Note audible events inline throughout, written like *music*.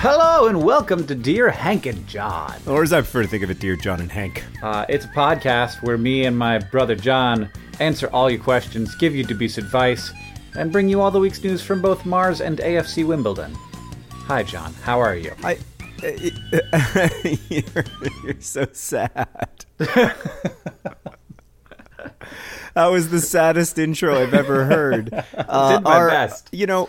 Hello and welcome to Dear Hank and John. Or as I prefer to think of it, Dear John and Hank. Uh, it's a podcast where me and my brother John answer all your questions, give you dubious advice, and bring you all the week's news from both Mars and AFC Wimbledon. Hi, John. How are you? I. Uh, *laughs* you're, you're so sad. *laughs* that was the saddest intro I've ever heard. Uh, Did my our, best. You know,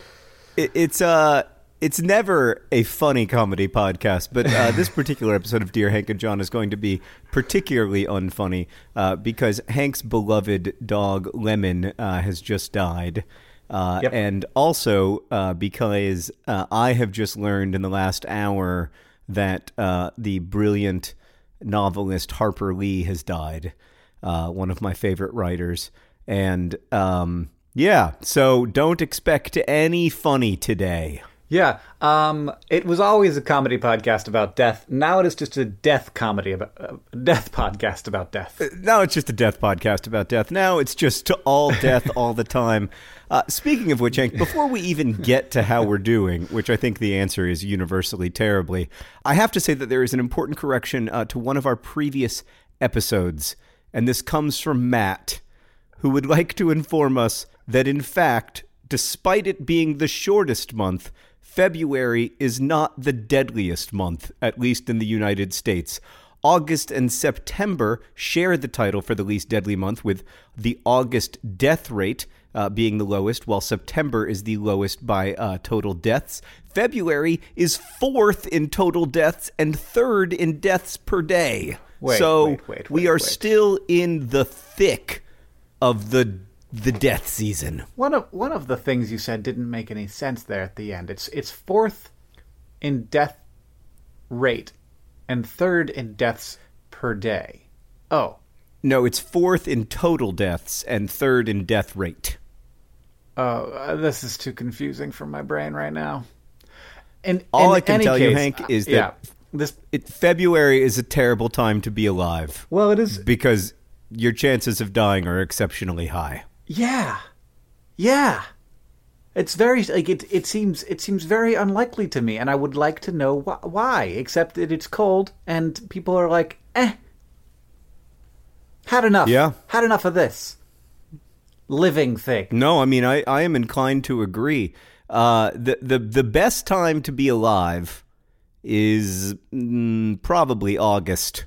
it, it's uh it's never a funny comedy podcast, but uh, this particular episode of Dear Hank and John is going to be particularly unfunny uh, because Hank's beloved dog Lemon uh, has just died. Uh, yep. And also uh, because uh, I have just learned in the last hour that the brilliant novelist Harper Lee has died, one of my favorite writers. And um, yeah, so don't expect any funny today. Yeah, um, it was always a comedy podcast about death. Now it is just a death comedy about uh, death *laughs* podcast about death. Uh, now it's just a death podcast about death. Now it's just all *laughs* death all the time. Uh, speaking of which, Hank, before we even get to how we're doing, which I think the answer is universally terribly, I have to say that there is an important correction uh, to one of our previous episodes, and this comes from Matt, who would like to inform us that in fact, despite it being the shortest month February is not the deadliest month, at least in the United States. August and September share the title for the least deadly month, with the August death rate uh, being the lowest, while September is the lowest by uh, total deaths. February is fourth in total deaths and third in deaths per day. Wait, so wait, wait, we are still in the thick of the the death season. One of one of the things you said didn't make any sense there at the end. It's it's fourth in death rate and third in deaths per day. Oh. No, it's fourth in total deaths and third in death rate. Oh, uh, this is too confusing for my brain right now. And all I can tell case, you, Hank, is that yeah, this it, February is a terrible time to be alive. Well, it is because your chances of dying are exceptionally high. Yeah, yeah. It's very like it. It seems it seems very unlikely to me, and I would like to know wh- why. Except that it's cold, and people are like, "Eh, had enough. Yeah, had enough of this living thing." No, I mean, I I am inclined to agree. Uh, the the the best time to be alive is mm, probably August,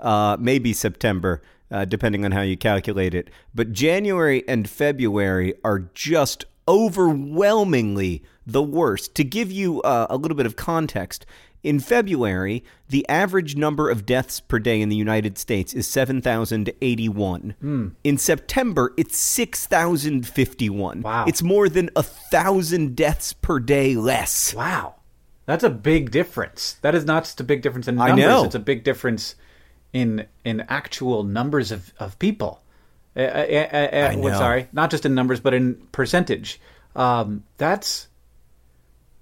uh, maybe September uh, depending on how you calculate it. But January and February are just overwhelmingly the worst. To give you uh, a little bit of context, in February, the average number of deaths per day in the United States is 7,081. Mm. In September, it's 6,051. Wow. It's more than a thousand deaths per day less. Wow. That's a big difference. That is not just a big difference in numbers. It's a big difference in in actual numbers of of people. Uh, uh, uh, I know. Sorry, not just in numbers, but in percentage. Um, that's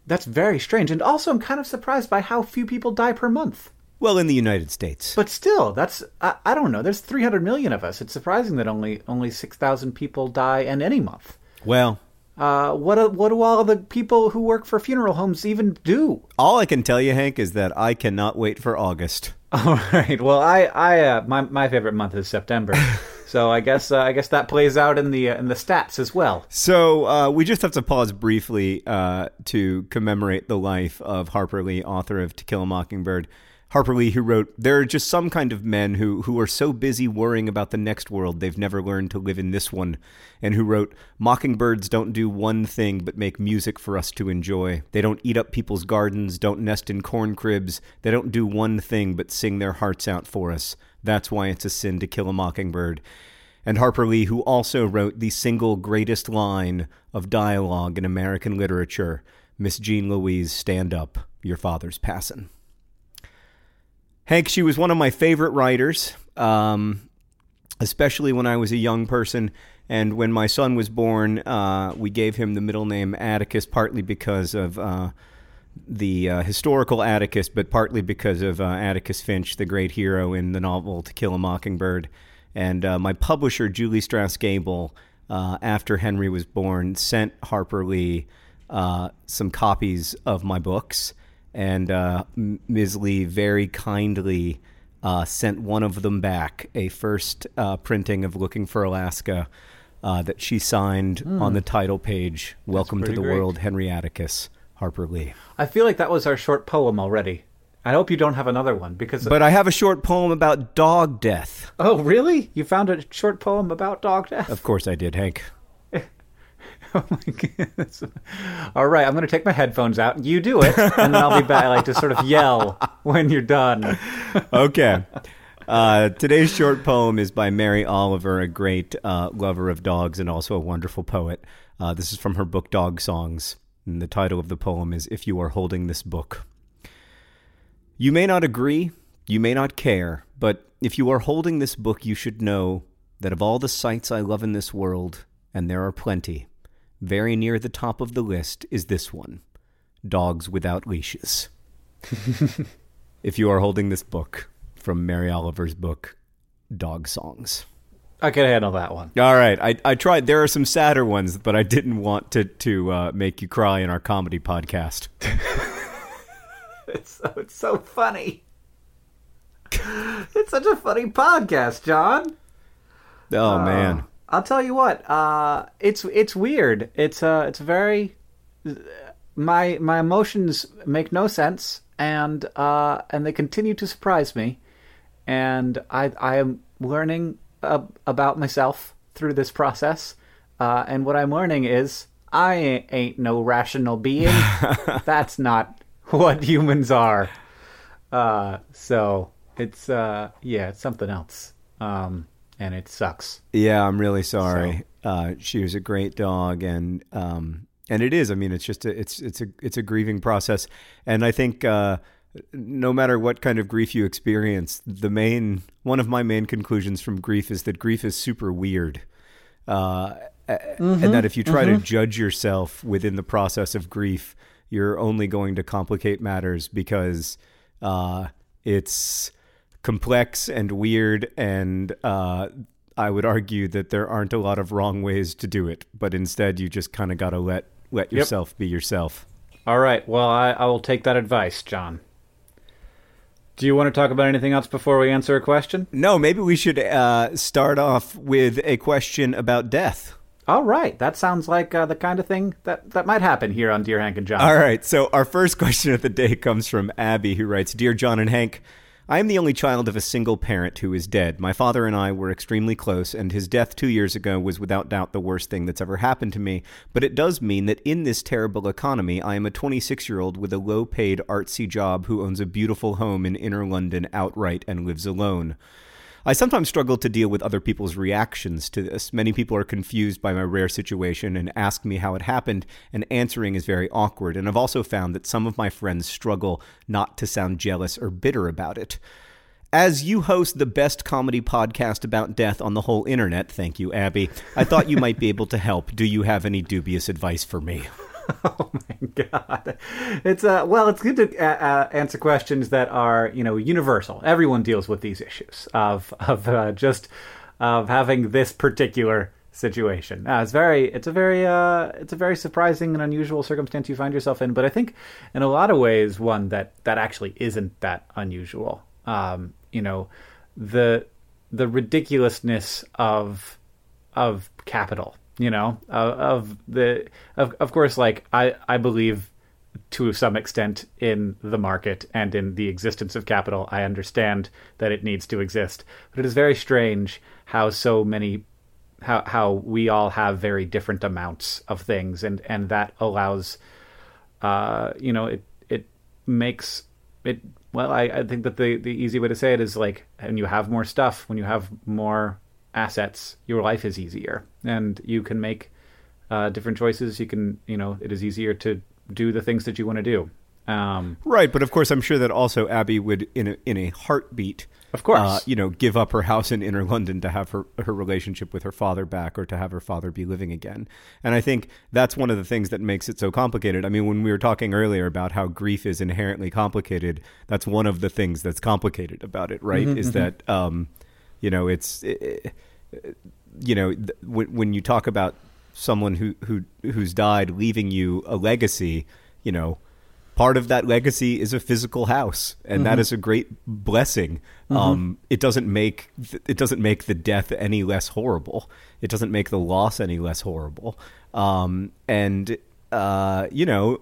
that's very strange, and also I'm kind of surprised by how few people die per month. Well, in the United States. But still, that's I, I don't know. There's 300 million of us. It's surprising that only only 6,000 people die in any month. Well, uh, what what do all the people who work for funeral homes even do? All I can tell you, Hank, is that I cannot wait for August. *laughs* All right. Well, I I uh, my my favorite month is September. *laughs* so I guess uh, I guess that plays out in the uh, in the stats as well. So uh, we just have to pause briefly uh, to commemorate the life of Harper Lee, author of To Kill a Mockingbird. Harper Lee, who wrote, There are just some kind of men who, who are so busy worrying about the next world they've never learned to live in this one, and who wrote, Mockingbirds don't do one thing but make music for us to enjoy. They don't eat up people's gardens, don't nest in corn cribs, they don't do one thing but sing their hearts out for us. That's why it's a sin to kill a mockingbird. And Harper Lee, who also wrote the single greatest line of dialogue in American literature, Miss Jean Louise, stand up, your father's passin'. Hank, she was one of my favorite writers, um, especially when I was a young person. And when my son was born, uh, we gave him the middle name Atticus, partly because of uh, the uh, historical Atticus, but partly because of uh, Atticus Finch, the great hero in the novel To Kill a Mockingbird. And uh, my publisher, Julie Strauss Gabel, uh, after Henry was born, sent Harper Lee some copies of my books and uh, Ms. Lee very kindly uh, sent one of them back, a first uh, printing of Looking for Alaska uh, that she signed mm. on the title page. Welcome to the great. world, Henry Atticus, Harper Lee. I feel like that was our short poem already. I hope you don't have another one because. But I have a short poem about dog death. Oh, really? You found a short poem about dog death? Of course I did, Hank. *laughs* Oh my goodness. All right, I'm going to take my headphones out. You do it, and then I'll be back, I like to sort of yell when you're done. okay. Uh, today's short poem is by Mary Oliver, a great uh, lover of dogs and also a wonderful poet. Uh, this is from her book Dog Songs, and the title of the poem is If You Are Holding This Book. You may not agree, you may not care, but if you are holding this book, you should know that of all the sights I love in this world, and there are plenty, very near the top of the list is this one Dogs Without Leashes. *laughs* if you are holding this book from Mary Oliver's book, Dog Songs. I can handle that one. All right, I, I tried. There are some sadder ones, but I didn't want to to uh, make you cry in our comedy podcast. *laughs* it's so it's so funny. It's such a funny podcast, John. Oh uh, man, I'll tell you what. Uh, it's it's weird. It's uh, it's very. My my emotions make no sense, and uh, and they continue to surprise me, and I I am learning uh, about myself through this process, uh, and what I'm learning is I ain't no rational being. *laughs* That's not what humans are. Uh, so it's uh, yeah, it's something else. Um, and it sucks. Yeah, I'm really sorry. So. Uh, she was a great dog, and um, and it is. I mean, it's just a, it's it's a it's a grieving process, and I think uh, no matter what kind of grief you experience, the main one of my main conclusions from grief is that grief is super weird. Uh, mm-hmm, and that if you try mm-hmm. to judge yourself within the process of grief, you're only going to complicate matters because uh, it's complex and weird, and uh, I would argue that there aren't a lot of wrong ways to do it, but instead you just kind of got to let let yourself yep. be yourself. All right. Well, I, I will take that advice, John. Do you want to talk about anything else before we answer a question? No, maybe we should uh, start off with a question about death. All right, that sounds like uh, the kind of thing that, that might happen here on Dear Hank and John. All right, so our first *laughs* question of the day comes from Abby, who writes Dear John and Hank, I am the only child of a single parent who is dead. My father and I were extremely close, and his death two years ago was without doubt the worst thing that's ever happened to me. But it does mean that in this terrible economy, I am a 26 year old with a low paid artsy job who owns a beautiful home in inner London outright and lives alone. I sometimes struggle to deal with other people's reactions to this. Many people are confused by my rare situation and ask me how it happened, and answering is very awkward. And I've also found that some of my friends struggle not to sound jealous or bitter about it. As you host the best comedy podcast about death on the whole internet, thank you, Abby, I thought you might be able to help. Do you have any dubious advice for me? *laughs* *laughs* oh my god! It's uh well, it's good to uh, uh, answer questions that are you know universal. Everyone deals with these issues of of uh, just of having this particular situation. Uh, it's very, it's a very, uh, it's a very surprising and unusual circumstance you find yourself in. But I think, in a lot of ways, one that that actually isn't that unusual. Um, you know, the the ridiculousness of of capital. You know, of, of the of of course, like I I believe to some extent in the market and in the existence of capital. I understand that it needs to exist, but it is very strange how so many how how we all have very different amounts of things, and and that allows, uh, you know, it it makes it. Well, I, I think that the the easy way to say it is like, when you have more stuff, when you have more assets, your life is easier, and you can make uh, different choices. You can, you know, it is easier to do the things that you want to do. Um, right, but of course, I'm sure that also Abby would, in a, in a heartbeat, of course, uh, you know, give up her house in inner London to have her her relationship with her father back, or to have her father be living again. And I think that's one of the things that makes it so complicated. I mean, when we were talking earlier about how grief is inherently complicated, that's one of the things that's complicated about it. Right? Mm-hmm, is mm-hmm. that um, you know, it's it, you know, th- when, when you talk about someone who who who's died leaving you a legacy, you know part of that legacy is a physical house, and mm-hmm. that is a great blessing. Mm-hmm. Um, it doesn't make it doesn't make the death any less horrible. It doesn't make the loss any less horrible. Um, and uh, you know,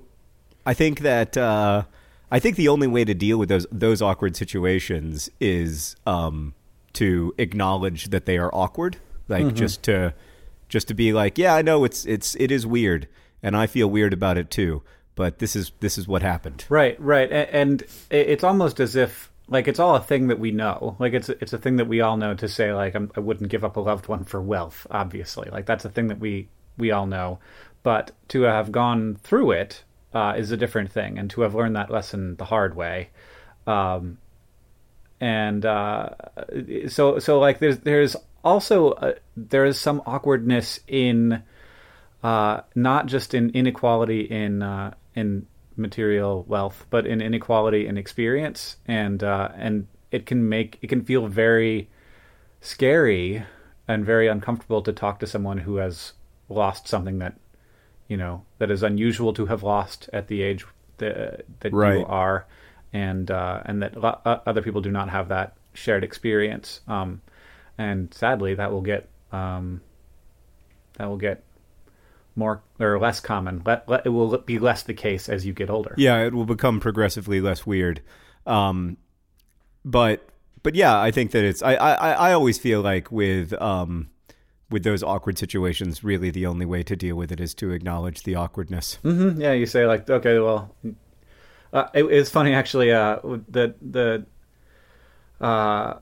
I think that uh, I think the only way to deal with those those awkward situations is um, to acknowledge that they are awkward, like mm-hmm. just to just to be like, yeah, I know it's it's it is weird, and I feel weird about it too but this is this is what happened. Right, right, and it's almost as if like it's all a thing that we know. Like it's it's a thing that we all know to say like I'm, I would not give up a loved one for wealth. Obviously, like that's a thing that we we all know. But to have gone through it uh, is a different thing, and to have learned that lesson the hard way. Um, and uh, so so like there's there's also a, there is some awkwardness in uh, not just in inequality in uh, in material wealth, but in inequality in experience, and uh, and it can make it can feel very scary and very uncomfortable to talk to someone who has lost something that you know that is unusual to have lost at the age that, that right. you are, and uh, and that lo- uh, other people do not have that shared experience. Um, and sadly, that will get um, that will get more or less common. Let, let, it will be less the case as you get older. Yeah, it will become progressively less weird. Um, but but yeah, I think that it's. I I, I always feel like with um, with those awkward situations, really the only way to deal with it is to acknowledge the awkwardness. Mm-hmm. Yeah, you say like, okay, well, uh, it, it's funny actually. Uh, the the uh,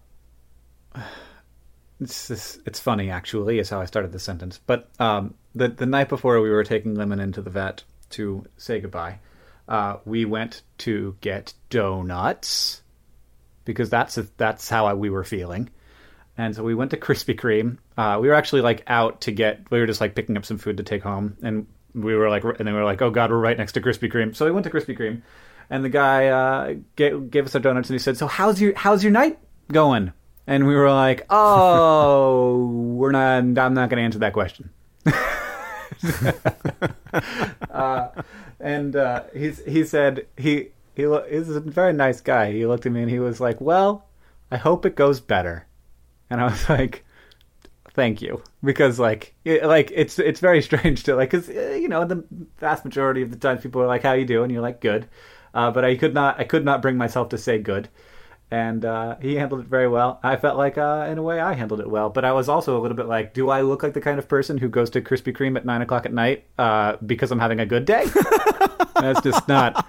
it's this, it's funny actually is how I started the sentence. But um, the the night before we were taking Lemon into the vet to say goodbye, uh, we went to get donuts because that's a, that's how I, we were feeling. And so we went to Krispy Kreme. Uh, we were actually like out to get. We were just like picking up some food to take home, and we were like, and then we were like, oh god, we're right next to Krispy Kreme. So we went to Krispy Kreme, and the guy uh, gave, gave us our donuts, and he said, "So how's your how's your night going?" And we were like, "Oh, we're not. I'm not going to answer that question." *laughs* uh, and uh, he's he said he he he's a very nice guy. He looked at me and he was like, "Well, I hope it goes better," and I was *laughs* like. Thank you, because like, it, like it's it's very *laughs* strange to like, because uh, you know the vast majority of the times people are like, "How you doing?" You're like, "Good," uh, but I could not I could not bring myself to say good and uh, he handled it very well. I felt like, uh, in a way, I handled it well. But I was also a little bit like, do I look like the kind of person who goes to Krispy Kreme at nine o'clock at night uh, because I'm having a good day? *laughs* that's just not.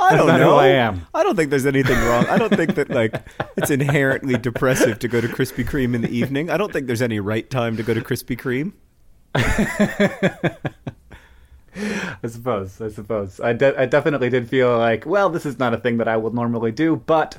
I don't know. I am. I don't think there's anything wrong. I don't think that like it's inherently depressive to go to Krispy Kreme in the evening. I don't think there's any right time to go to Krispy Kreme. *laughs* I suppose. I suppose. I, de- I definitely did feel like, well, this is not a thing that I would normally do, but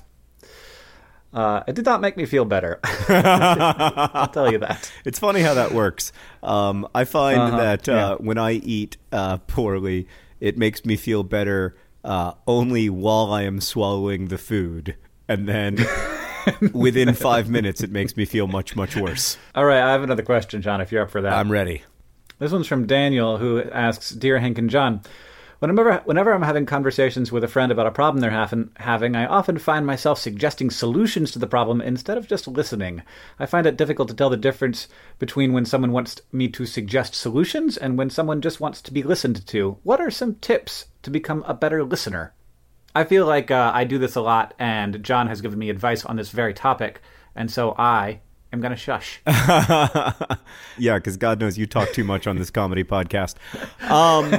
Uh, it did not make me feel better. *laughs* I'll tell you that. *laughs* It's funny how that works. Um, I find uh-huh, that uh, yeah. when I eat uh, poorly, it makes me feel better uh, only while I am swallowing the food. And then *laughs* within five minutes, it makes me feel much, much worse. All right, I have another question, John, if you're up for that. I'm ready. This one's from Daniel, who asks Dear Hank and John, Whenever, whenever I'm having conversations with a friend about a problem they're having, having, I often find myself suggesting solutions to the problem instead of just listening. I find it difficult to tell the difference between when someone wants me to suggest solutions and when someone just wants to be listened to. What are some tips to become a better listener? I feel like uh, I do this a lot, and John has given me advice on this very topic, and so I am going to shush. *laughs* yeah, because God knows you talk too much on this comedy podcast. Um,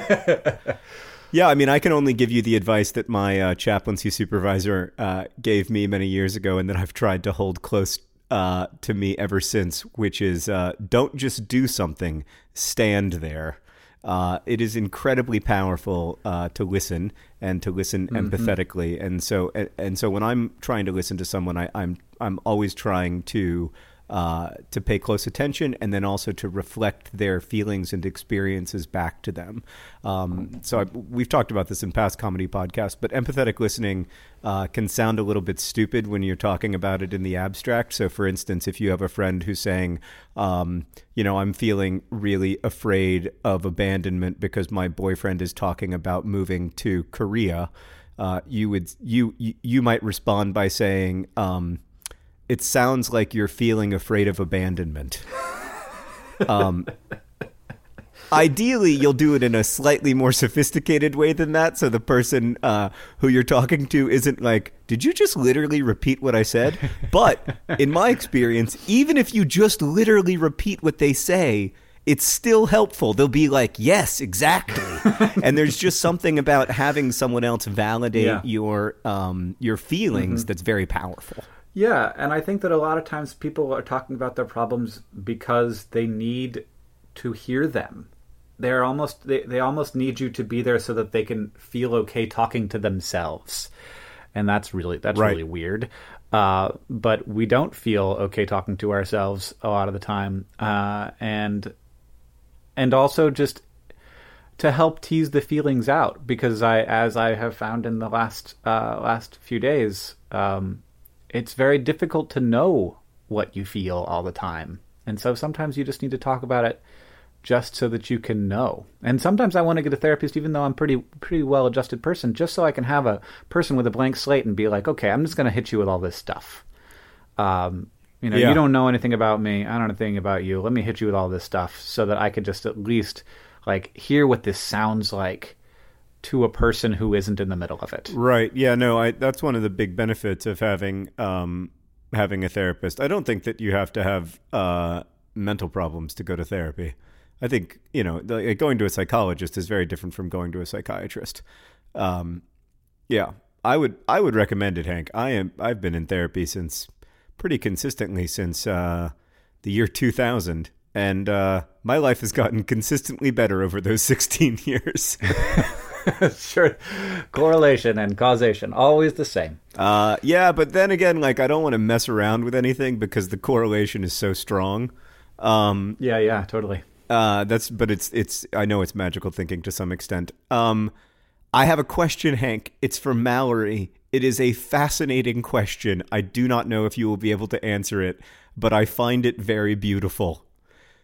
*laughs* yeah, I mean, I can only give you the advice that my uh, chaplaincy supervisor uh, gave me many years ago, and that I've tried to hold close uh, to me ever since, which is uh, don't just do something, stand there. Uh, it is incredibly powerful uh, to listen and to listen mm-hmm. empathetically, and so and, and, so when I'm trying to listen to someone, I, I'm I'm always trying to uh, to pay close attention and then also to reflect their feelings and experiences back to them. Um, so I, we've talked about this in past comedy podcasts, but empathetic listening uh, can sound a little bit stupid when you're talking about it in the abstract. So, for instance, if you have a friend who's saying, um, you know, I'm feeling really afraid of abandonment because my boyfriend is talking about moving to Korea. Uh, you would you you might respond by saying, um, it sounds like you're feeling afraid of abandonment. Um, ideally, you'll do it in a slightly more sophisticated way than that, so the person uh, who you're talking to isn't like, "Did you just literally repeat what I said?" But in my experience, even if you just literally repeat what they say, it's still helpful. They'll be like, "Yes, exactly," and there's just something about having someone else validate yeah. your um, your feelings mm-hmm. that's very powerful. Yeah, and I think that a lot of times people are talking about their problems because they need to hear them. They're almost they, they almost need you to be there so that they can feel okay talking to themselves. And that's really that's right. really weird. Uh, but we don't feel okay talking to ourselves a lot of the time. Uh, and and also just to help tease the feelings out because I as I have found in the last uh, last few days um, it's very difficult to know what you feel all the time. And so sometimes you just need to talk about it just so that you can know. And sometimes I want to get a therapist even though I'm pretty pretty well adjusted person just so I can have a person with a blank slate and be like, "Okay, I'm just going to hit you with all this stuff." Um, you know, yeah. you don't know anything about me. I don't know anything about you. Let me hit you with all this stuff so that I could just at least like hear what this sounds like to a person who isn't in the middle of it. Right. Yeah. No. I, that's one of the big benefits of having um, having a therapist. I don't think that you have to have uh, mental problems to go to therapy. I think you know the, going to a psychologist is very different from going to a psychiatrist. Um, yeah, I would I would recommend it, Hank. I am I've been in therapy since pretty consistently since uh, the year 2000 and uh, my life has gotten consistently better over those *laughs* 16 years. *laughs* *laughs* sure. Correlation and causation, always the same. Uh, yeah, but then again, like, I don't want to mess around with anything because the correlation is so strong. Um, yeah, yeah, totally. Uh, that's, but it's, it's, I know it's magical thinking to some extent. Um, I have a question, Hank. It's from Mallory. It is a fascinating question. I do not know if you will be able to answer it, but I find it very beautiful.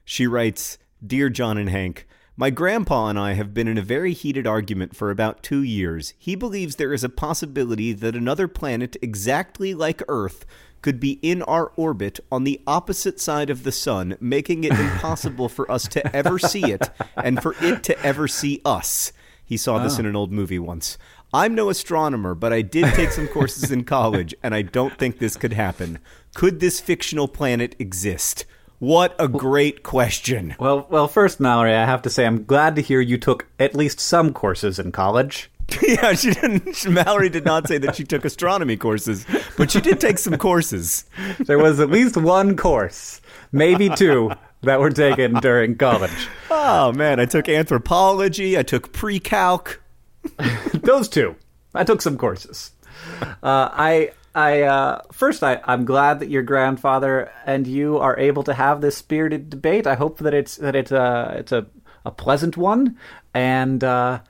She writes Dear John and Hank, my grandpa and I have been in a very heated argument for about two years. He believes there is a possibility that another planet exactly like Earth could be in our orbit on the opposite side of the sun, making it impossible for us to ever see it and for it to ever see us. He saw this oh. in ah. an old movie once. I'm no astronomer, but I did take some courses in college, and I don't think this could happen. Could this fictional planet exist? What a great question. Well, well, first, Mallory, I have to say I'm glad to hear you took at least some courses in college. *laughs* yeah, she didn't. Mallory did not say that she took astronomy courses, but she did take some courses. There was at least one course, maybe two, that were taken during college. Oh man, I took anthropology. I took pre-calc. *laughs* Those two. I took some courses. Uh, I I uh, first, I, I'm glad that your grandfather and you are able to have this spirited debate. I hope that it's that it's a it's a, a pleasant one, and uh,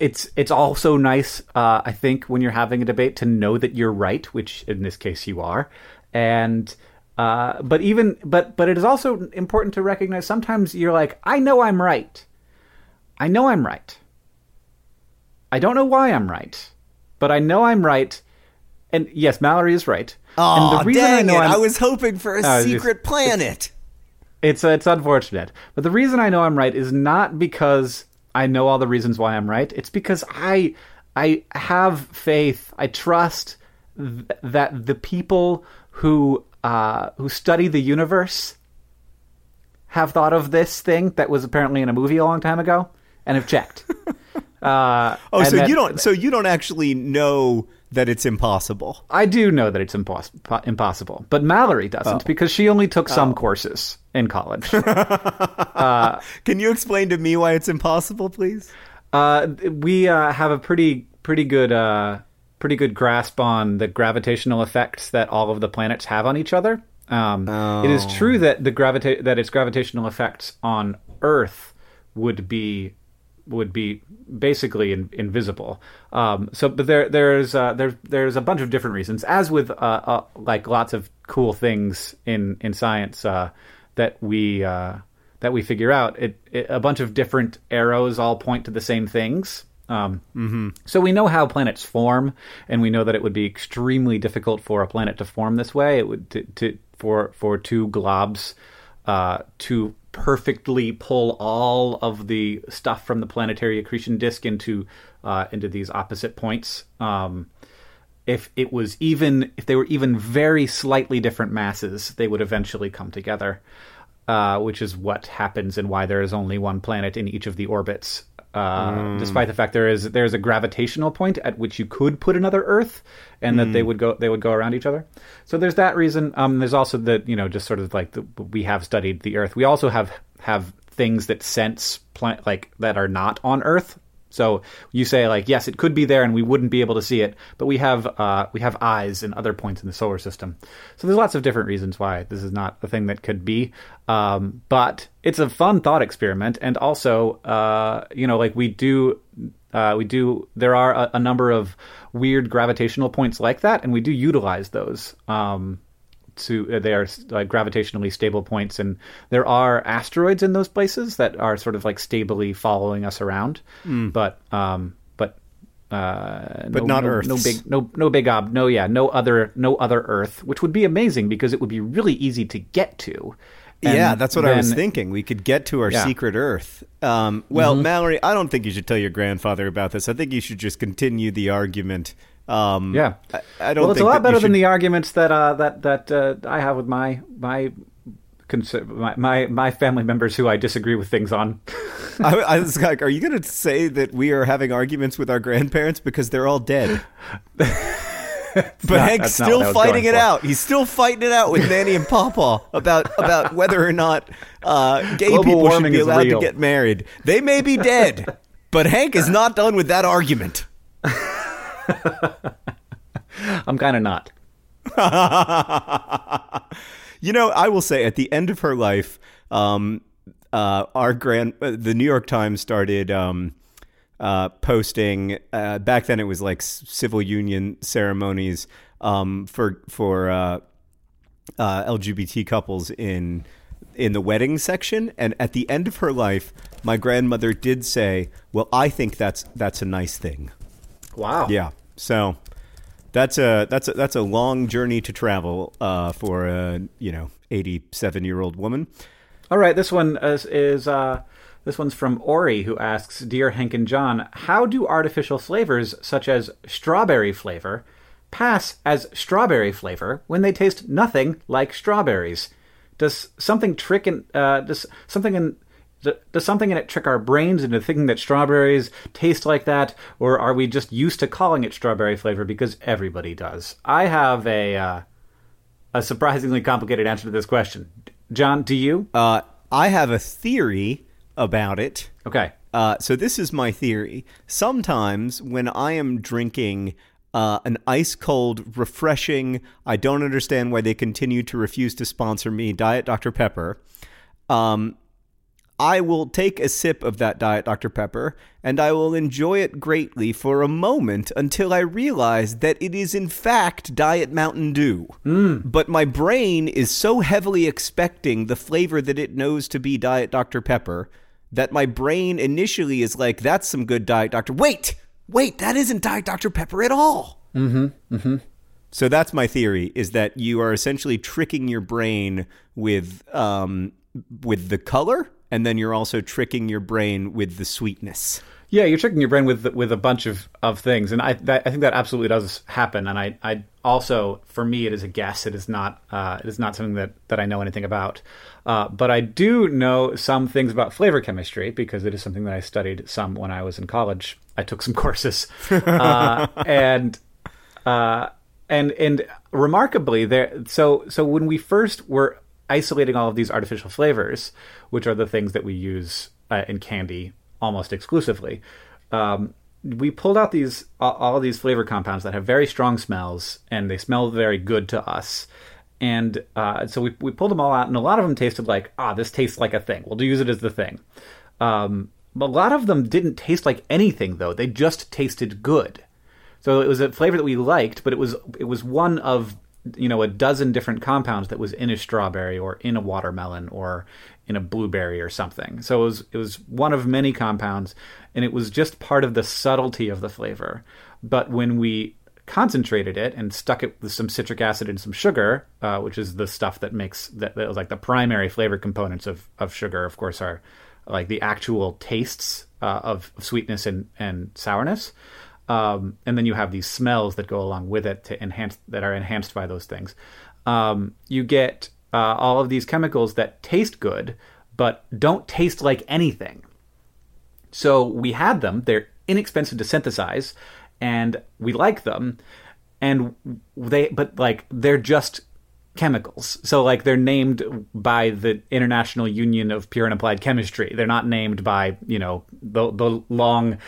it's it's also nice. Uh, I think when you're having a debate to know that you're right, which in this case you are, and. Uh, but even but but it is also important to recognize sometimes you're like I know I'm right, I know I'm right. I don't know why I'm right, but I know I'm right. And yes, Mallory is right. Oh, and the reason dang I know it! I was hoping for a uh, secret it's, planet. It's, it's it's unfortunate, but the reason I know I'm right is not because I know all the reasons why I'm right. It's because I I have faith. I trust th- that the people who uh, who study the universe have thought of this thing that was apparently in a movie a long time ago and have checked. *laughs* Uh, oh, so that, you don't so you don't actually know that it's impossible. I do know that it's impos- impossible, but Mallory doesn't oh. because she only took some oh. courses in college. *laughs* uh, Can you explain to me why it's impossible, please? Uh, we uh, have a pretty pretty good uh, pretty good grasp on the gravitational effects that all of the planets have on each other. Um, oh. It is true oh. that the gravita- that its gravitational effects on Earth would be would be basically in, invisible. Um, so, but there there's uh, there's there's a bunch of different reasons, as with uh, uh, like lots of cool things in in science uh, that we uh, that we figure out. It, it, a bunch of different arrows all point to the same things. Um, mm-hmm. So we know how planets form, and we know that it would be extremely difficult for a planet to form this way. It would to, to for for two globs uh, to perfectly pull all of the stuff from the planetary accretion disk into uh, into these opposite points. Um, if it was even if they were even very slightly different masses, they would eventually come together. Uh, which is what happens and why there is only one planet in each of the orbits uh, mm. despite the fact there is there is a gravitational point at which you could put another Earth, and mm. that they mm. would go they would go around each other. So there's that reason. Um, there's also the you know just sort of like the, we have studied the Earth. We also have have things that sense plant like that are not on Earth. So you say like yes, it could be there, and we wouldn't be able to see it, but we have uh, we have eyes in other points in the solar system. So there's lots of different reasons why this is not a thing that could be. Um, but it's a fun thought experiment, and also uh, you know like we do uh, we do there are a, a, number of weird gravitational points like that, and we do utilize those. Um, to uh, they are like gravitationally stable points, and there are asteroids in those places that are sort of like stably following us around. Mm. But um, but uh, but no, not no, Earth. No big, no, no big ob. No, yeah, no other, no other Earth, which would be amazing because it would be really easy to get to. And yeah, that's what then, I was thinking. We could get to our yeah. secret Earth. Um, well, mm-hmm. Mallory, I don't think you should tell your grandfather about this. I think you should just continue the argument um, yeah, I, I, don't. Well, it's a lot better should... than the arguments that uh, that that uh, I have with my my, my my my family members who I disagree with things on. *laughs* I, I, was like, are you going to say that we are having arguments with our grandparents because they're all dead? *laughs* but not, Hank's still fighting it for. out. He's still fighting it out with Nanny and Papa about about whether or not uh, gay Global people should be allowed to get married. They may be dead, but Hank is not done with that argument. *laughs* *laughs* I'm kind of not. *laughs* you know, I will say at the end of her life, um, uh, our grand, uh, the New York Times started um, uh, posting. Uh, back then, it was like civil union ceremonies um, for for uh, uh, LGBT couples in in the wedding section. And at the end of her life, my grandmother did say, "Well, I think that's that's a nice thing." Wow. Yeah. So that's a that's a that's a long journey to travel uh, for a you know eighty seven year old woman. All right, this one is, is uh, this one's from Ori, who asks, "Dear Hank and John, how do artificial flavors such as strawberry flavor pass as strawberry flavor when they taste nothing like strawberries? Does something trick in uh, does something in does something in it trick our brains into thinking that strawberries taste like that, or are we just used to calling it strawberry flavor because everybody does? I have a uh, a surprisingly complicated answer to this question. John, do you? Uh, I have a theory about it. Okay. Uh, so this is my theory. Sometimes when I am drinking uh, an ice cold, refreshing, I don't understand why they continue to refuse to sponsor me, Diet Dr. Pepper. Um, I will take a sip of that Diet Dr. Pepper and I will enjoy it greatly for a moment until I realize that it is in fact Diet Mountain Dew. Mm. But my brain is so heavily expecting the flavor that it knows to be Diet Dr. Pepper that my brain initially is like, that's some good Diet Dr. Wait! Wait, that isn't Diet Dr. Pepper at all. Mm-hmm. Mm-hmm. So that's my theory: is that you are essentially tricking your brain with um, with the color, and then you're also tricking your brain with the sweetness. Yeah, you're tricking your brain with with a bunch of, of things, and I that, I think that absolutely does happen. And I, I also, for me, it is a guess. It is not uh, it is not something that, that I know anything about. Uh, but I do know some things about flavor chemistry because it is something that I studied some when I was in college. I took some *laughs* courses, uh, and uh, and and remarkably, there. So so when we first were isolating all of these artificial flavors, which are the things that we use uh, in candy almost exclusively. Um, we pulled out these all of these flavor compounds that have very strong smells and they smell very good to us. And uh, so we we pulled them all out, and a lot of them tasted like ah, this tastes like a thing. We'll use it as the thing. Um, a lot of them didn't taste like anything though; they just tasted good. So it was a flavor that we liked, but it was it was one of you know a dozen different compounds that was in a strawberry or in a watermelon or in a blueberry or something. So it was it was one of many compounds, and it was just part of the subtlety of the flavor. But when we concentrated it and stuck it with some citric acid and some sugar, uh, which is the stuff that makes that, that was like the primary flavor components of of sugar. Of course, are like the actual tastes uh, of, of, sweetness and and sourness. Um, and then you have these smells that go along with it to enhance that are enhanced by those things. Um, you get uh, all of these chemicals that taste good, but don't taste like anything. So we had them. They're inexpensive to synthesize, and we like them. And they, but like they're just chemicals. So like they're named by the International Union of Pure and Applied Chemistry. They're not named by you know the the long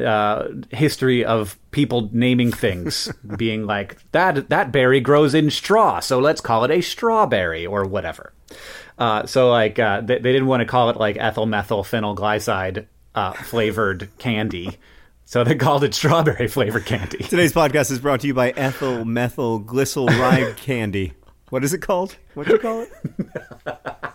uh, history of people naming things, *laughs* being like that that berry grows in straw, so let's call it a strawberry or whatever. Uh, so like uh, they, they, didn't want to call it like ethyl methyl phenyl glycide uh, flavored candy. So they called it strawberry flavored candy. Today's podcast is brought to you by ethyl methyl glyceride *laughs* candy. What is it called? What do you call it? *laughs*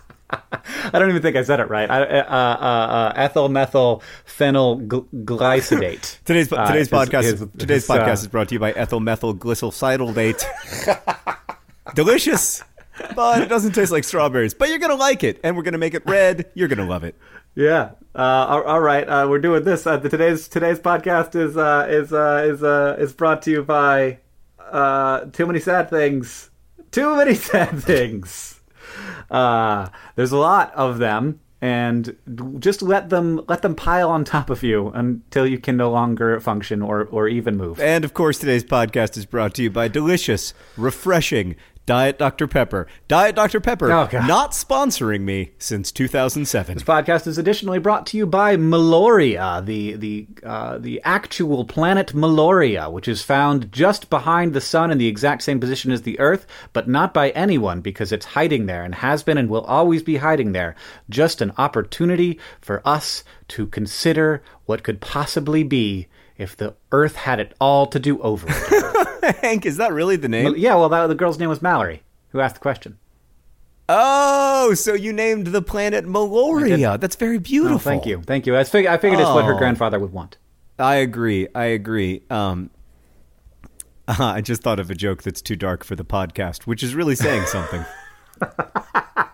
I don't even think I said it right. I, uh, uh, uh, ethyl methyl phenyl glycidate. *laughs* today's uh, today's podcast his, today's his, uh, podcast is brought to you by ethyl methyl glycylcidaldate. *laughs* Delicious, but it doesn't taste like strawberries. But you're gonna like it, and we're gonna make it red. You're gonna love it. Yeah. Uh, all, all right. Uh, we're doing this. Uh, the, today's today's podcast is uh, is uh, is uh, is brought to you by Too Many Sad Things. Too many *laughs* sad things. Uh, there's a lot of them, and just let them let them pile on top of you until you can no longer function or or even move. And of course, today's podcast is brought to you by delicious, refreshing, Diet Dr. Pepper. Diet Dr. Pepper, oh, not sponsoring me since 2007. This podcast is additionally brought to you by Meloria, the the uh, the actual planet Meloria, which is found just behind the sun in the exact same position as the Earth, but not by anyone because it's hiding there and has been and will always be hiding there. Just an opportunity for us to consider what could possibly be if the Earth had it all to do over. *laughs* *laughs* Hank, is that really the name? Yeah, well, that, the girl's name was Mallory, who asked the question. Oh, so you named the planet Meloria. That's very beautiful. Oh, thank you, thank you. I, fig- I figured oh. it's what her oh. grandfather would want. I agree. I agree. Um, uh, *laughs* I just thought of a joke that's too dark for the podcast, which is really saying something. *laughs*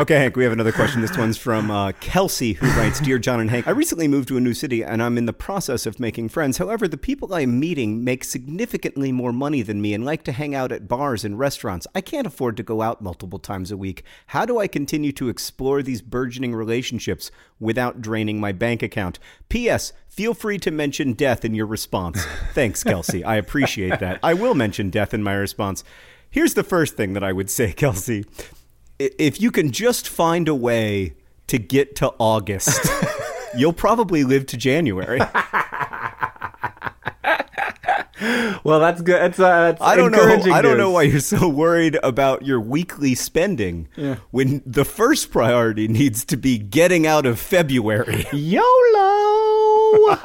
Okay, Hank, we have another question. This one's from uh, Kelsey, who writes Dear John and Hank, I recently moved to a new city and I'm in the process of making friends. However, the people I'm meeting make significantly more money than me and like to hang out at bars and restaurants. I can't afford to go out multiple times a week. How do I continue to explore these burgeoning relationships without draining my bank account? P.S. Feel free to mention death in your response. Thanks, Kelsey. I appreciate that. I will mention death in my response. Here's the first thing that I would say, *laughs* Kelsey if you can just find a way to get to August, *laughs* you'll probably live to January. *laughs* well, that's good. That's, uh, that's I don't know. I don't know why you're so worried about your weekly spending yeah. when the first priority needs to be getting out of February. *laughs* YOLO.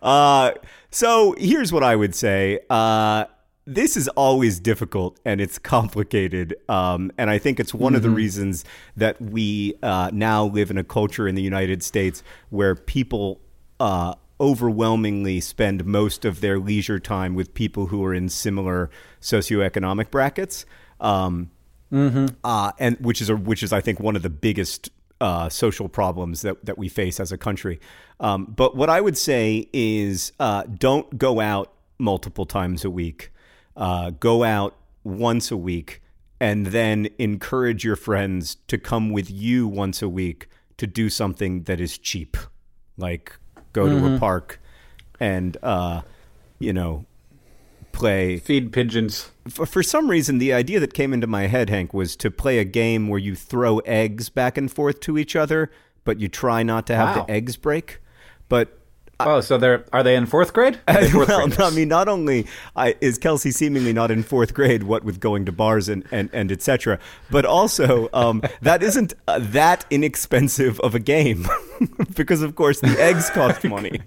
uh, so here's what I would say. Uh, this is always difficult and it's complicated. Um, and I think it's one mm-hmm. of the mm-hmm. reasons that we uh, now live in a culture in the United States where people uh, overwhelmingly spend most of their leisure time with people who are in similar socioeconomic brackets. Um, mm-hmm. uh, and which is a, which is I think one of the biggest uh, social problems that, that we face as a country. Um, but what I would say is uh, don't go out multiple times a week uh, go out once a week and then encourage your friends to come with you once a week to do something that is cheap, like go mm-hmm. to a mm-hmm. park and, uh, you know, play. Feed pigeons. For, for some reason, the idea that came into my head, Hank, was to play a game where you throw eggs back and forth to each other, but you try not to have wow. the eggs break. But Oh, so they're are they in fourth grade? *laughs* Fourth well, no, I mean, not only I, is Kelsey seemingly not in fourth grade, what with going to bars and and, and etc., but also um, *laughs* that isn't uh, that inexpensive of a game, *laughs* because of course the eggs cost money.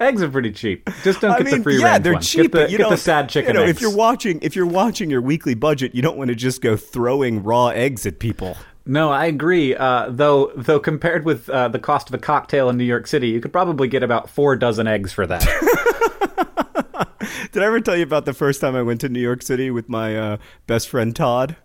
Eggs are pretty cheap. Just don't get I mean, the free yeah, range they're one. cheap. Get the, you get the sad chicken. You know, eggs. if you're watching, if you're watching your weekly budget, you don't want to just go throwing raw eggs at people. No, I agree. Uh, though, though compared with uh, the cost of a cocktail in New York City, you could probably get about four dozen eggs for that. *laughs* Did I ever tell you about the first time I went to New York City with my uh, best friend Todd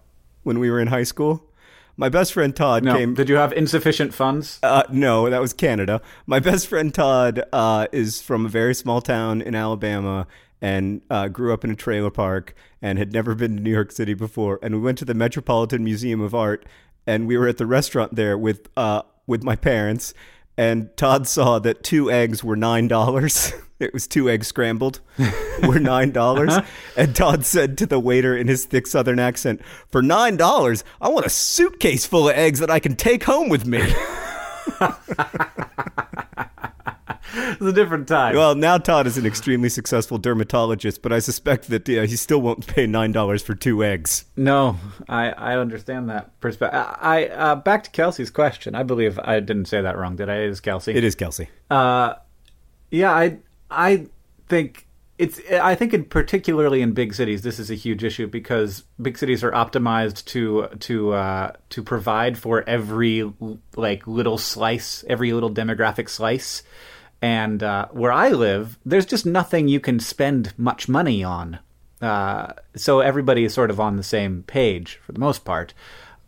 when we were in high school? My best friend Todd no. came. Did you have insufficient funds? Uh, no, that was Canada. My best friend Todd uh, is from a very small town in Alabama and uh, grew up in a trailer park and had never been to New York City before. And we went to the Metropolitan Museum of Art and we were at the restaurant there with uh with my parents and Todd saw that two eggs were nine dollars. *laughs* it was two eggs scrambled, *laughs* were nine dollars. and Todd said to the waiter in his thick Southern accent, "For nine dollars, I want a suitcase full of eggs that I can take home with me." *laughs* *laughs* it's a different time. Well, now Todd is an extremely successful dermatologist, but I suspect that uh, he still won't pay nine dollars for two eggs. No, I, I understand that perspective. I uh, back to Kelsey's question. I believe I didn't say that wrong, did I? It is Kelsey. It is Kelsey. Uh, yeah, I I think it's I think in particularly in big cities this is a huge issue because big cities are optimized to to uh, to provide for every like little slice, every little demographic slice. And uh, where I live, there's just nothing you can spend much money on. Uh, so everybody is sort of on the same page for the most part.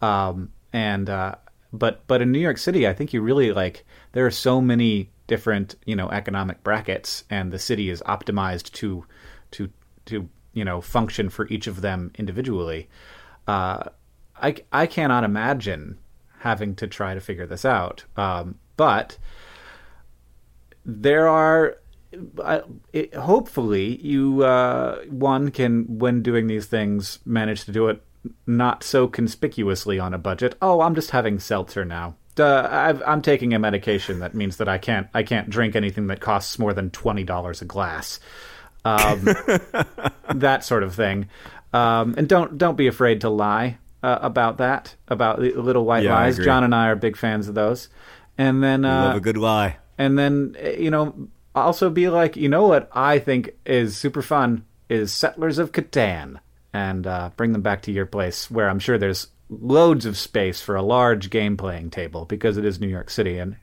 Um, and uh, but but in New York City, I think you really like there are so many different you know economic brackets, and the city is optimized to to to you know function for each of them individually. Uh, I I cannot imagine having to try to figure this out, um, but there are. Uh, it, hopefully, you uh, one can, when doing these things, manage to do it not so conspicuously on a budget. Oh, I'm just having seltzer now. Uh, i am taking a medication that means that I can't I can't drink anything that costs more than twenty dollars a glass. Um, *laughs* that sort of thing. Um, and don't don't be afraid to lie uh, about that about little white yeah, lies. John and I are big fans of those. And then uh, love a good lie. And then you know also be like you know what I think is super fun is Settlers of Catan and uh, bring them back to your place where I'm sure there's loads of space for a large game playing table because it is New York City and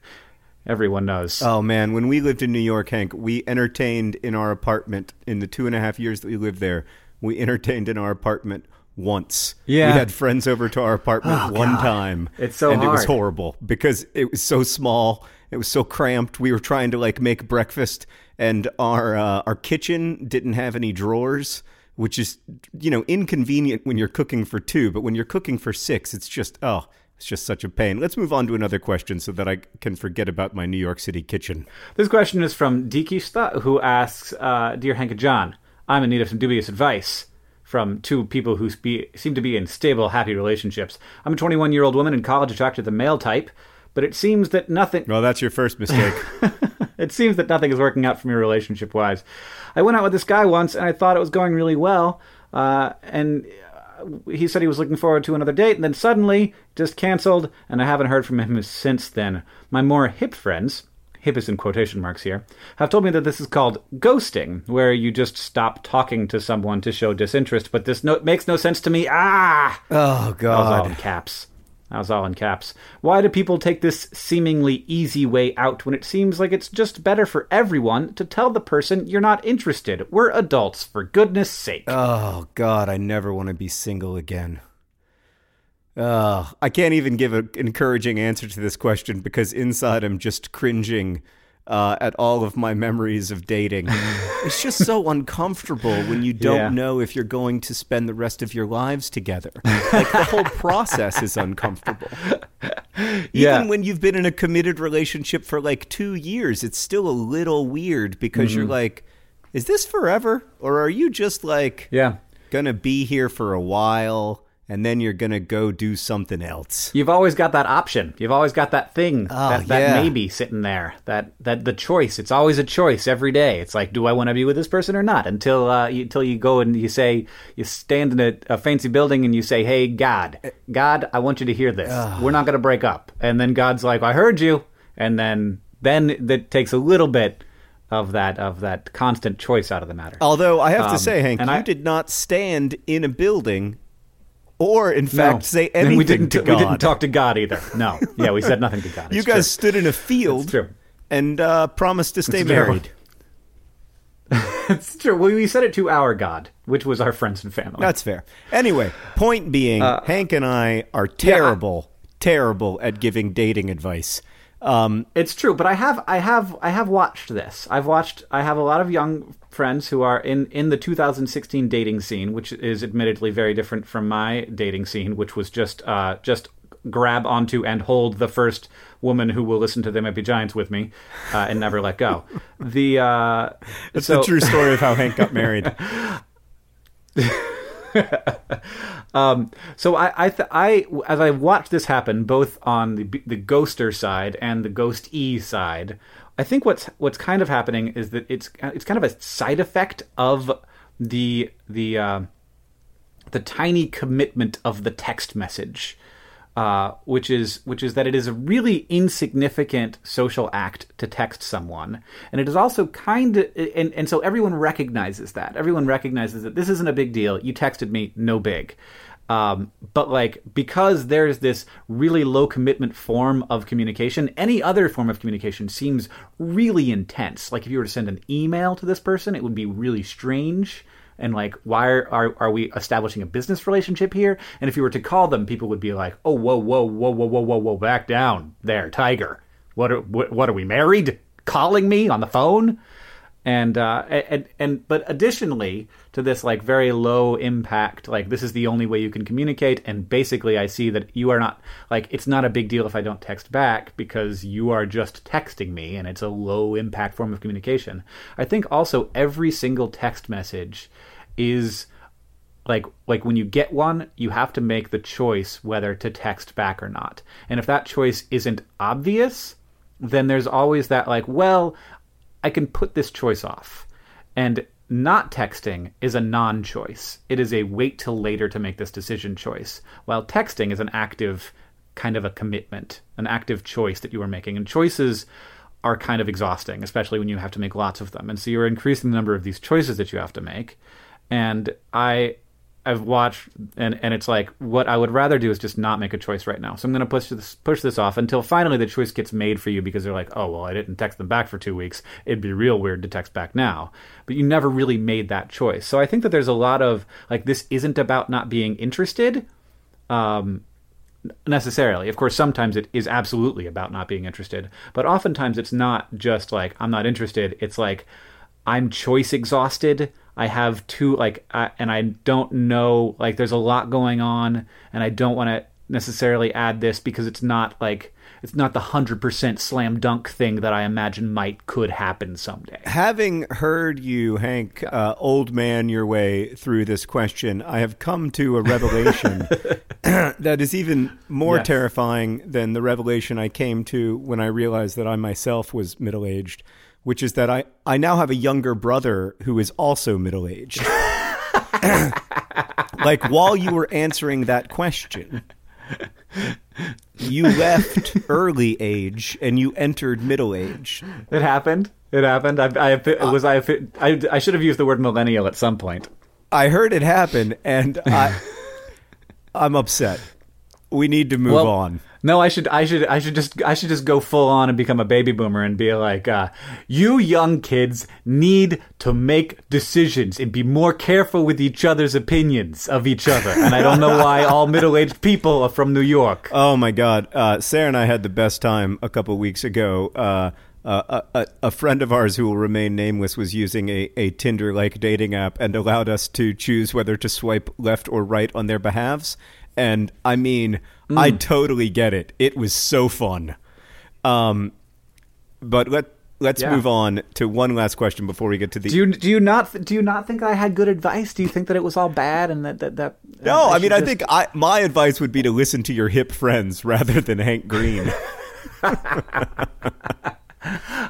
everyone knows. Oh man, when we lived in New York, Hank, we entertained in our apartment in the two and a half years that we lived there. We entertained in our apartment once. Yeah, we had friends over to our apartment oh, one God. time. It's so and hard. it was horrible because it was so small. It was so cramped. We were trying to like make breakfast, and our uh, our kitchen didn't have any drawers which is you know inconvenient when you're cooking for two, but when you're cooking for six, it's just oh, it's just such a pain. Let's move on to another question so that I can forget about my New York City kitchen. This question is from Dikista, who asks, uh, "Dear Hank and John, I'm in need of some dubious advice." From two people who seem to be in stable, happy relationships. I'm a 21 year old woman in college attracted to the male type, but it seems that nothing. Well, that's your first mistake. *laughs* it seems that nothing is working out for me relationship wise. I went out with this guy once and I thought it was going really well. Uh, and he said he was looking forward to another date, and then suddenly just canceled, and I haven't heard from him since then. My more hip friends, hip is in quotation marks here, have told me that this is called ghosting, where you just stop talking to someone to show disinterest, but this no- makes no sense to me. Ah! Oh, God. all in caps. That was all in caps. Why do people take this seemingly easy way out when it seems like it's just better for everyone to tell the person you're not interested? We're adults, for goodness sake. Oh, God, I never want to be single again. Uh, I can't even give an encouraging answer to this question because inside I'm just cringing uh, at all of my memories of dating. *laughs* it's just so uncomfortable when you don't yeah. know if you're going to spend the rest of your lives together. *laughs* Like the whole process is uncomfortable. *laughs* Even yeah. when you've been in a committed relationship for like two years, it's still a little weird because mm-hmm. you're like, is this forever? Or are you just like, yeah, gonna be here for a while? And then you're gonna go do something else. You've always got that option. You've always got that thing, oh, that, that yeah. maybe sitting there. That that the choice. It's always a choice every day. It's like, do I want to be with this person or not? Until uh, you, until you go and you say, you stand in a, a, fancy building and you say, "Hey, God, God, I want you to hear this. We're not gonna break up." And then God's like, "I heard you." And then then that takes a little bit of that of that constant choice out of the matter. Although I have um, to say, Hank, you I, did not stand in a building or in fact no. say anything we didn't, to God. We didn't talk to God either. No, yeah, we said nothing to God. *laughs* you guys true. stood in a field and uh, promised to stay it's married. *laughs* it's true. Well, we said it to our God, which was our friends and family. That's fair. Anyway, point being, uh, Hank and I are terrible, yeah. terrible at giving dating advice. Um, it's true, but I have, I have, I have watched this. I've watched. I have a lot of young friends who are in in the 2016 dating scene, which is admittedly very different from my dating scene, which was just uh, just grab onto and hold the first woman who will listen to They Might Be Giants with me uh, and never let go. The uh, *laughs* it's so, the true story of how Hank got married. *laughs* *laughs* um, so I, I, th- I, as I watched this happen, both on the the ghoster side and the ghost e side, I think what's what's kind of happening is that it's it's kind of a side effect of the the uh, the tiny commitment of the text message uh, which is which is that it is a really insignificant social act to text someone, and it is also kind of and and so everyone recognizes that everyone recognizes that this isn't a big deal. You texted me, no big. Um, but like because there's this really low commitment form of communication, any other form of communication seems really intense. Like if you were to send an email to this person, it would be really strange and like why are, are, are we establishing a business relationship here? And if you were to call them people would be like oh whoa whoa whoa whoa whoa whoa whoa back down there tiger. What are, what, are we married? Calling me on the phone? And uh, and and but additionally to this like very low impact like this is the only way you can communicate. And basically I see that you are not like it's not a big deal if I don't text back because you are just texting me and it's a low impact form of communication. I think also every single text message is like like when you get one you have to make the choice whether to text back or not. And if that choice isn't obvious then there's always that like well I can put this choice off. And not texting is a non choice. It is a wait till later to make this decision choice, while texting is an active kind of a commitment, an active choice that you are making. And choices are kind of exhausting, especially when you have to make lots of them. And so you're increasing the number of these choices that you have to make. And I I've watched and and it's like what I would rather do is just not make a choice right now. So I'm going to push this push this off until finally the choice gets made for you because they're like, "Oh, well, I didn't text them back for 2 weeks. It'd be real weird to text back now." But you never really made that choice. So I think that there's a lot of like this isn't about not being interested um necessarily. Of course, sometimes it is absolutely about not being interested, but oftentimes it's not just like I'm not interested. It's like I'm choice exhausted I have two like I, and I don't know like there's a lot going on and I don't want to necessarily add this because it's not like it's not the 100% slam dunk thing that I imagine might could happen someday. Having heard you Hank uh, old man your way through this question, I have come to a revelation *laughs* *clears throat* that is even more yes. terrifying than the revelation I came to when I realized that I myself was middle-aged which is that I, I now have a younger brother who is also middle aged. *laughs* like while you were answering that question, you left early age and you entered middle age. It happened. It happened. I, I was I, I I should have used the word millennial at some point. I heard it happen, and I I'm upset. We need to move well, on. No, I should, I should, I should just, I should just go full on and become a baby boomer and be like, uh, you young kids need to make decisions and be more careful with each other's opinions of each other. And I don't know why all *laughs* middle-aged people are from New York. Oh my God, uh, Sarah and I had the best time a couple weeks ago. Uh, uh, a, a, friend of ours who will remain nameless was using a, a Tinder like dating app and allowed us to choose whether to swipe left or right on their behalves. And I mean, mm. I totally get it. It was so fun. Um, but let let's yeah. move on to one last question before we get to the. Do you do you not do you not think I had good advice? Do you think that it was all bad and that that, that No, I, I mean just... I think I my advice would be to listen to your hip friends *laughs* rather than Hank Green. *laughs*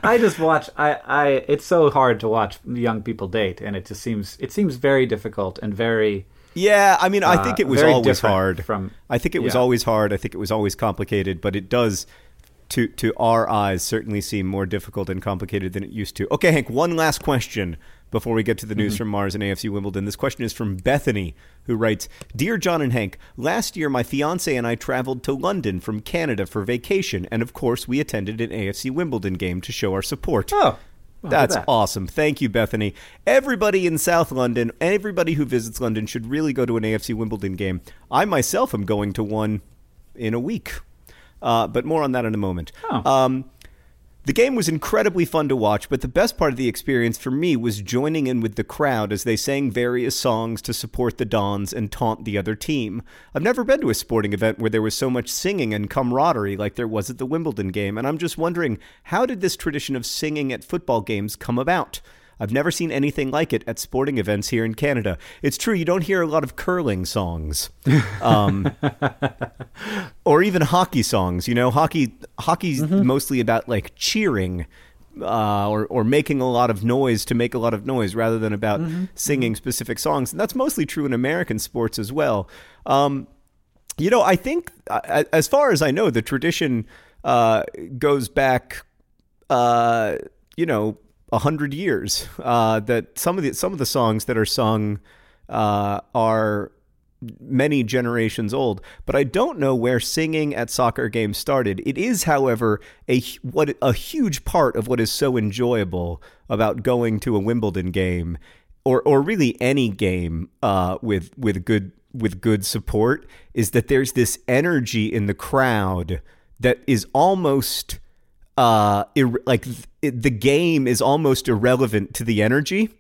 I just watch. I, I. It's so hard to watch young people date, and it just seems it seems very difficult and very yeah, I mean, I think it was uh, always hard. From I think it was yeah. always hard. I think it was always complicated, but it does to to our eyes certainly seem more difficult and complicated than it used to. Okay, Hank, one last question before we get to the news mm-hmm. from Mars and AFC Wimbledon. This question is from Bethany, who writes Dear John and Hank, last year my fiance and I traveled to London from Canada for vacation, and of course we attended an AFC Wimbledon game to show our support. Oh. That's that. awesome. Thank you, Bethany. Everybody in South London, everybody who visits London should really go to an AFC Wimbledon game. I myself am going to one in a week, uh, but more on that in a moment. Oh. Um, the game was incredibly fun to watch, but the best part of the experience for me was joining in with the crowd as they sang various songs to support the Dons and taunt the other team. I've never been to a sporting event where there was so much singing and camaraderie like there was at the Wimbledon game, and I'm just wondering how did this tradition of singing at football games come about? I've never seen anything like it at sporting events here in Canada. It's true, you don't hear a lot of curling songs, *laughs* um, or even hockey songs. You know, hockey hockey's mm-hmm. mostly about like cheering. Uh, or or making a lot of noise to make a lot of noise rather than about mm-hmm. singing mm-hmm. specific songs, and that's mostly true in American sports as well. Um, you know, I think uh, as far as I know, the tradition uh, goes back, uh, you know, hundred years. Uh, that some of the some of the songs that are sung uh, are many generations old, but I don't know where singing at soccer games started. It is, however, a what a huge part of what is so enjoyable about going to a Wimbledon game or or really any game uh, with with good with good support is that there's this energy in the crowd that is almost uh, ir- like th- the game is almost irrelevant to the energy.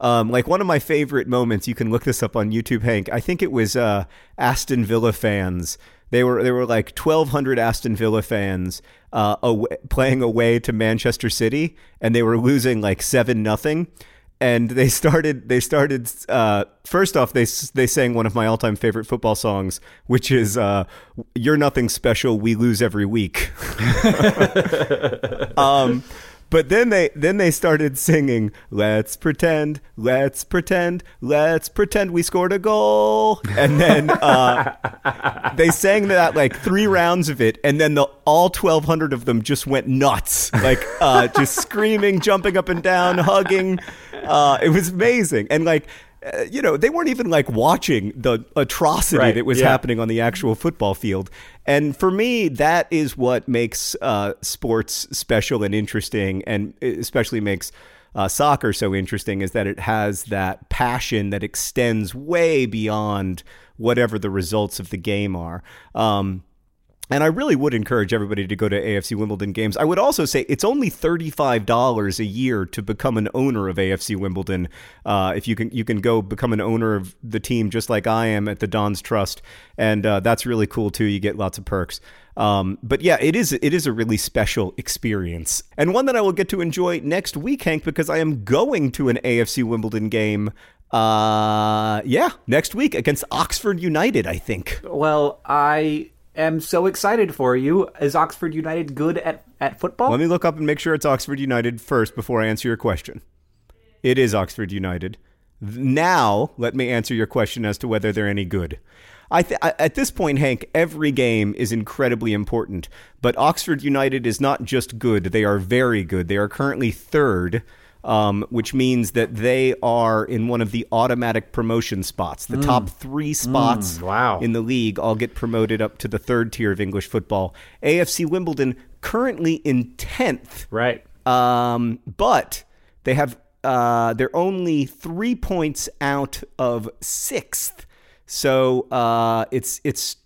Um, like one of my favorite moments, you can look this up on YouTube, Hank. I think it was uh, Aston Villa fans. They were they were like 1,200 Aston Villa fans uh, away, playing away to Manchester City, and they were losing like seven nothing and they started they started uh, first off they they sang one of my all-time favorite football songs which is uh, you're nothing special we lose every week. *laughs* Um, but then they then they started singing let's pretend let's pretend let's pretend we scored a goal. And then uh, they sang that like three rounds of it and then the all 1200 of them just went nuts. Like uh, just screaming jumping up and down hugging. Uh, it was amazing. And like, uh, you know, they weren't even like watching the atrocity right. that was yeah. happening on the actual football field. And for me, that is what makes uh, sports special and interesting, and especially makes uh, soccer so interesting is that it has that passion that extends way beyond whatever the results of the game are. Um, and I really would encourage everybody to go to AFC Wimbledon games. I would also say it's only $35 a year to become an owner of AFC Wimbledon. Uh, if you can, you can go become an owner of the team just like I am at the Dons Trust. And uh, that's really cool too. You get lots of perks. Um, but yeah, it is it is a really special experience, and one that I will get to enjoy next week, Hank, because I am going to an AFC Wimbledon game. Uh, yeah, next week against Oxford United, I think. Well, I am so excited for you. Is Oxford United good at, at football? Let me look up and make sure it's Oxford United first before I answer your question. It is Oxford United. Now, let me answer your question as to whether they're any good. I th- at this point, Hank, every game is incredibly important, but Oxford United is not just good, they are very good. They are currently third um, which means that they are in one of the automatic promotion spots. The mm. top three spots mm, wow. in the league all get promoted up to the third tier of English football. AFC Wimbledon currently in 10th. Right. Um, but they have uh, they're only three points out of sixth. So uh, it's it's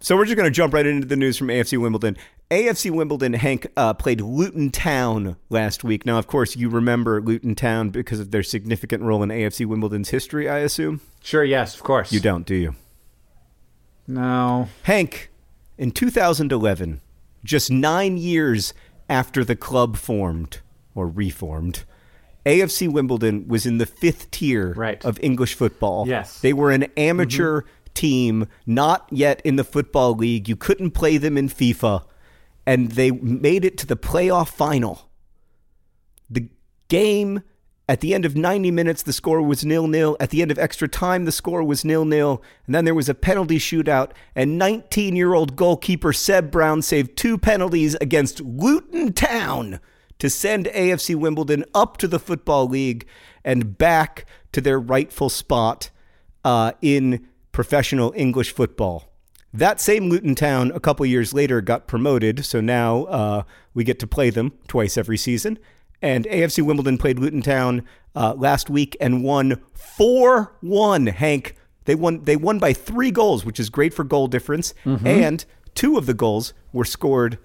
so we're just going to jump right into the news from AFC Wimbledon. AFC Wimbledon, Hank, uh, played Luton Town last week. Now, of course, you remember Luton Town because of their significant role in AFC Wimbledon's history, I assume? Sure, yes, of course. You don't, do you? No. Hank, in 2011, just nine years after the club formed or reformed, AFC Wimbledon was in the fifth tier right. of English football. Yes. They were an amateur mm-hmm. team, not yet in the Football League. You couldn't play them in FIFA and they made it to the playoff final. The game at the end of 90 minutes, the score was nil nil. At the end of extra time, the score was nil nil. And then there was a penalty shootout, and 19 year old goalkeeper Seb Brown saved two penalties against Luton Town to send AFC Wimbledon up to the Football League and back to their rightful spot uh, in professional English football. That same Luton Town, a couple years later, got promoted, so now uh, we get to play them twice every season. And AFC Wimbledon played Luton Town uh, last week and won four one. Hank, they won. They won by three goals, which is great for goal difference. Mm-hmm. And two of the goals were scored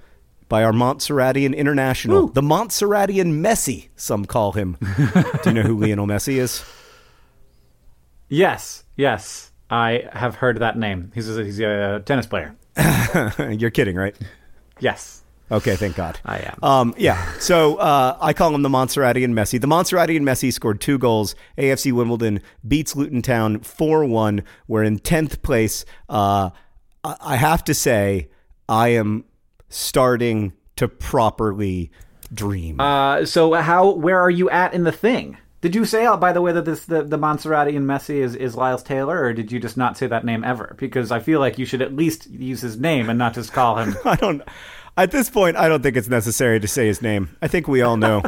by our Montserratian international, Ooh. the Montserratian Messi. Some call him. *laughs* Do you know who Lionel Messi is? Yes. Yes. I have heard that name. He's a, he's a tennis player. *laughs* You're kidding, right? Yes. Okay, thank God. I am. Um, yeah. So uh, I call him the Montserratian Messi. The Montserratian Messi scored two goals. AFC Wimbledon beats Luton Town 4 1. We're in 10th place. Uh, I have to say, I am starting to properly dream. Uh, so, how, where are you at in the thing? Did you say, oh, by the way, that this the, the Montserratian Messi is, is Lyles Taylor, or did you just not say that name ever? Because I feel like you should at least use his name and not just call him. *laughs* I don't. At this point, I don't think it's necessary to say his name. I think we all know.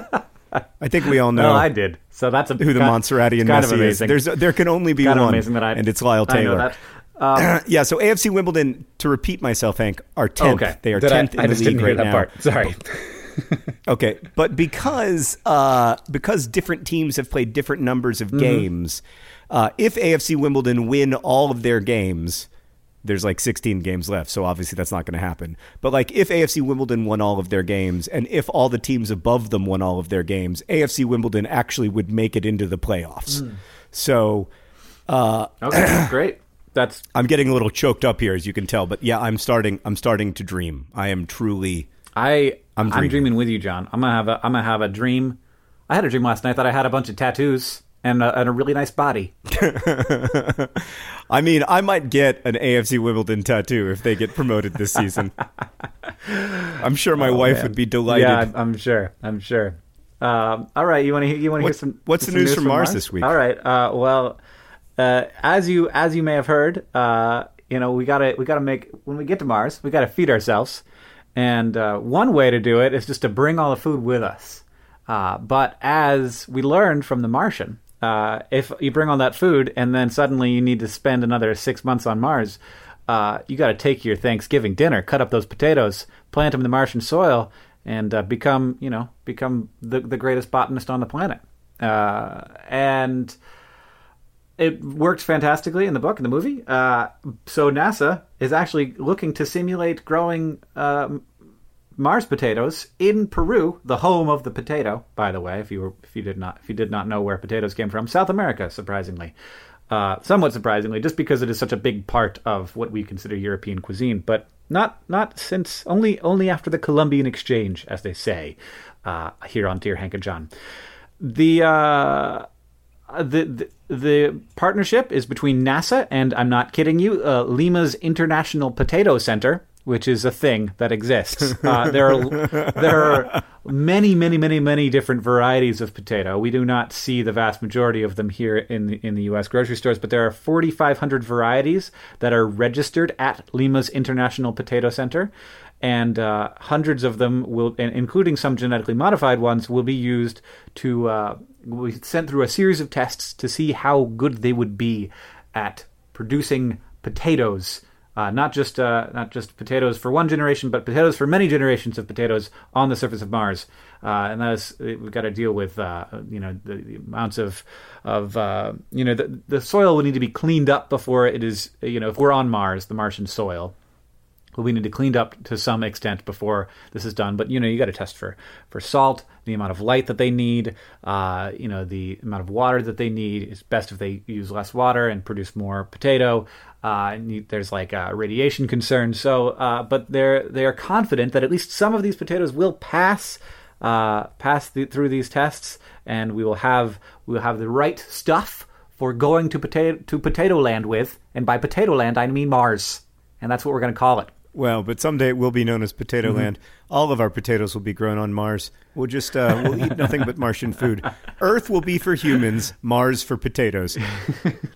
I think we all *laughs* know. Well, I did. So that's a, who the Montserratian Messi is. There's there can only be kind one, amazing that I, and it's Lyle Taylor. *clears throat* Um, yeah, so AFC Wimbledon, to repeat myself, Hank, are 10th. Okay. They are 10th I, in I the league right now. Sorry. *laughs* *laughs* okay, but because uh, because different teams have played different numbers of mm-hmm. games, uh, if AFC Wimbledon win all of their games, there's like 16 games left, so obviously that's not going to happen. But like if AFC Wimbledon won all of their games and if all the teams above them won all of their games, AFC Wimbledon actually would make it into the playoffs. Mm. So uh, Okay, *clears throat* great. That's I'm getting a little choked up here as you can tell, but yeah, I'm starting I'm starting to dream. I am truly I I'm dreaming, I'm dreaming with you, John. I'm going to have a I'm to have a dream. I had a dream last night that I had a bunch of tattoos and a, and a really nice body. *laughs* I mean, I might get an AFC Wimbledon tattoo if they get promoted this season. *laughs* I'm sure my oh, wife man. would be delighted. Yeah, I'm sure. I'm sure. Um, all right, you want to you want to hear some? What's some the news, news from, Mars, Mars, this week? All right. Uh, well, uh, as you as you may have heard, uh, you know we gotta we gotta make when we get to Mars, we gotta feed ourselves, and uh, one way to do it is just to bring all the food with us. Uh, but as we learned from The Martian, uh, if you bring all that food and then suddenly you need to spend another six months on Mars, uh, you got to take your Thanksgiving dinner, cut up those potatoes, plant them in the Martian soil, and uh, become, you know, become the the greatest botanist on the planet. Uh, and it works fantastically in the book in the movie. Uh, so NASA is actually looking to simulate growing um, Mars potatoes in Peru, the home of the potato. By the way, if you were if you did not if you did not know where potatoes came from, South America, surprisingly, uh, somewhat surprisingly, just because it is such a big part of what we consider European cuisine, but not not since only only after the Columbian Exchange, as they say uh, here on Dear Hank and John. The uh, the, the, the partnership is between NASA and I'm not kidding you, uh, Lima's International Potato Center, which is a thing that exists. *laughs* Uh, there are there are many, many, many, many different varieties of potato. We do not see the vast majority of them here in the, in the U.S. grocery stores, but there are 4,500 varieties that are registered at Lima's International Potato Center, and uh, hundreds of them will, including some genetically modified ones, will be used to uh, will be sent through a series of tests to see how good they would be at producing potatoes uh, not just uh, not just potatoes for one generation, but potatoes for many generations of potatoes on the surface of Mars. Uh, and that is we've got to deal with uh, you know the, the, amounts of of uh, you know the, the soil will need to be cleaned up before it is you know if we're on Mars, the Martian soil we need to clean up to some extent before this is done. But you know, you got to test for for salt, the amount of light that they need, uh, you know, the amount of water that they need. It's best if they use less water and produce more potato. Uh, there's like uh, radiation concerns. So, uh, but they're they are confident that at least some of these potatoes will pass. Uh, pass the, through these tests, and we will have we will have the right stuff for going to potato to potato land with, and by potato land I mean Mars, and that's what we're going to call it. Well, but someday it will be known as Potato mm-hmm. Land. All of our potatoes will be grown on Mars. We'll just uh, we'll eat nothing but Martian food. Earth will be for humans, Mars for potatoes.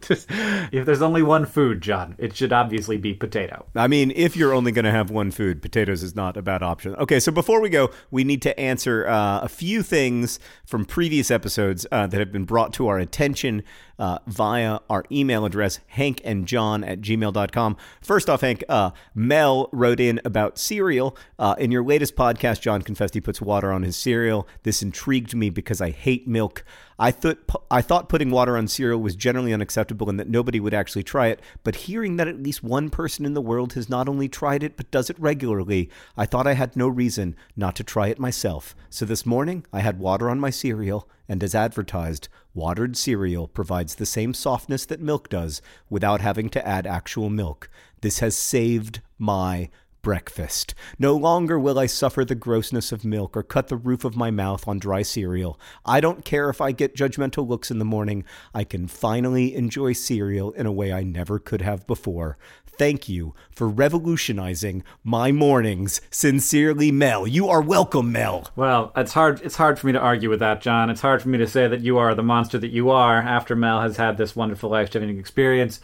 just, *laughs* if there's only one food, John, it should obviously be potato. I mean, if you're only going to have one food, potatoes is not a bad option. Okay, so before we go, we need to answer uh, a few things from previous episodes uh, that have been brought to our attention uh, via our email address, hankandjohn at gmail.com. First off, Hank, uh, Mel wrote in about cereal. Uh, in your latest podcast, John confessed he puts water on his cereal. This intrigued me because I hate milk. I thought I thought putting water on cereal was generally unacceptable and that nobody would actually try it, but hearing that at least one person in the world has not only tried it but does it regularly, I thought I had no reason not to try it myself. So this morning I had water on my cereal, and as advertised, watered cereal provides the same softness that milk does without having to add actual milk. This has saved my breakfast. No longer will I suffer the grossness of milk or cut the roof of my mouth on dry cereal. I don't care if I get judgmental looks in the morning. I can finally enjoy cereal in a way I never could have before. Thank you for revolutionizing my mornings. Sincerely, Mel. You are welcome, Mel. Well, it's hard it's hard for me to argue with that, John. It's hard for me to say that you are the monster that you are after Mel has had this wonderful life-changing experience.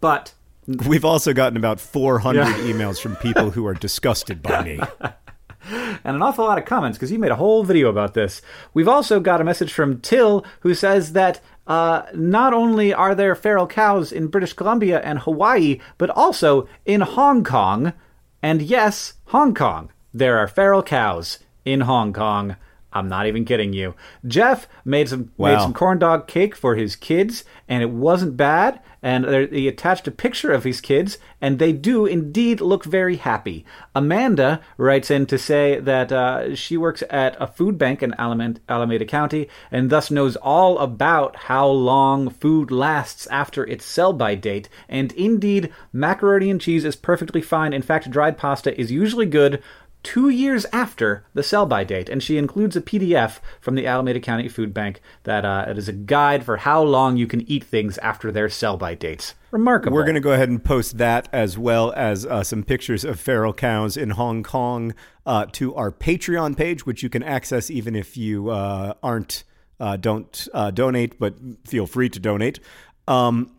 But We've also gotten about 400 yeah. *laughs* emails from people who are disgusted by me. *laughs* and an awful lot of comments because you made a whole video about this. We've also got a message from Till who says that uh, not only are there feral cows in British Columbia and Hawaii, but also in Hong Kong. And yes, Hong Kong, there are feral cows in Hong Kong. I'm not even kidding you. Jeff made some wow. made some corn dog cake for his kids, and it wasn't bad. And he attached a picture of his kids, and they do indeed look very happy. Amanda writes in to say that uh, she works at a food bank in Alameda County, and thus knows all about how long food lasts after its sell-by date. And indeed, macaroni and cheese is perfectly fine. In fact, dried pasta is usually good two years after the sell by date. And she includes a PDF from the Alameda County Food Bank that uh, it is a guide for how long you can eat things after their sell by dates. Remarkable. We're going to go ahead and post that as well as uh, some pictures of feral cows in Hong Kong uh, to our Patreon page, which you can access even if you uh, aren't. Uh, don't uh, donate, but feel free to donate. Um,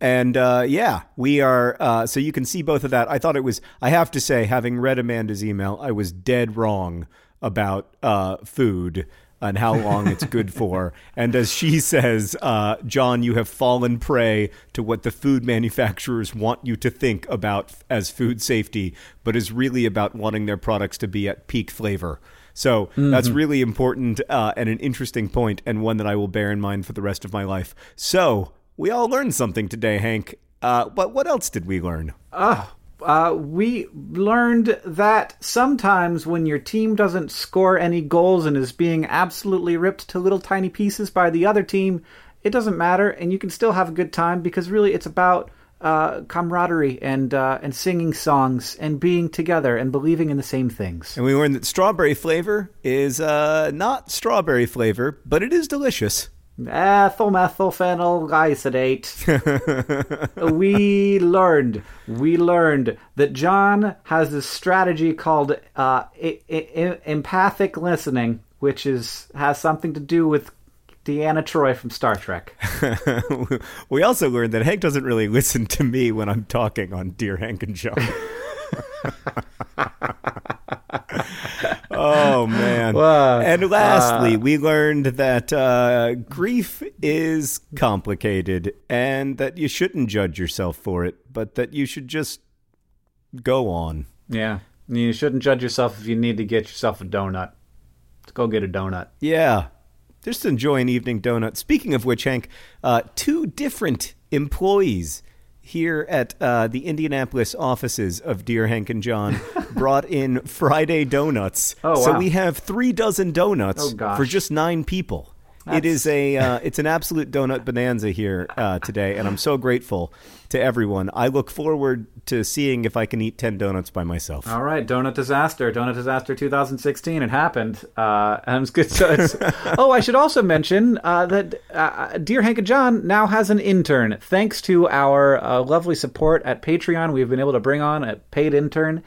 and uh, yeah, we are. Uh, so you can see both of that. I thought it was. I have to say, having read Amanda's email, I was dead wrong about uh, food and how long it's good *laughs* for. And as she says, uh, John, you have fallen prey to what the food manufacturers want you to think about as food safety, but is really about wanting their products to be at peak flavor. So mm-hmm. that's really important uh, and an interesting point, and one that I will bear in mind for the rest of my life. So we all learned something today, Hank. Uh, but what else did we learn? Ah, uh, we learned that sometimes when your team doesn't score any goals and is being absolutely ripped to little tiny pieces by the other team, it doesn't matter, and you can still have a good time because really it's about uh, camaraderie and uh, and singing songs and being together and believing in the same things. And we learned that strawberry flavor is uh, not strawberry flavor, but it is delicious ethyl methylphenyl isotate. *laughs* we learned, we learned that John has this strategy called uh, I- I- empathic listening, which is has something to do with Deanna Troi from Star Trek. *laughs* we also learned that Hank doesn't really listen to me when I'm talking on Dear Hank and John. *laughs* *laughs* oh man! and lastly, uh, we learned that uh, grief is complicated, and that you shouldn't judge yourself for it, but that you should just go on. Yeah, you shouldn't judge yourself if you need to get yourself a donut. Let's go get a donut. Yeah, just enjoy an evening donut. Speaking of which, Hank, uh, two different employees here at uh, the Indianapolis offices of Dear Hank and John *laughs* brought in Friday donuts. Oh, wow. So we have three dozen donuts oh, for just nine people. That's... It is a uh, it's an absolute donut bonanza here uh, today, and I'm so grateful to everyone. I look forward to seeing if I can eat ten donuts by myself. All right, donut disaster, donut disaster, 2016. It happened. Uh, and it's good. So it's, *laughs* oh, I should also mention uh, that uh, Dear Hank and John now has an intern. Thanks to our uh, lovely support at Patreon, we've been able to bring on a paid intern.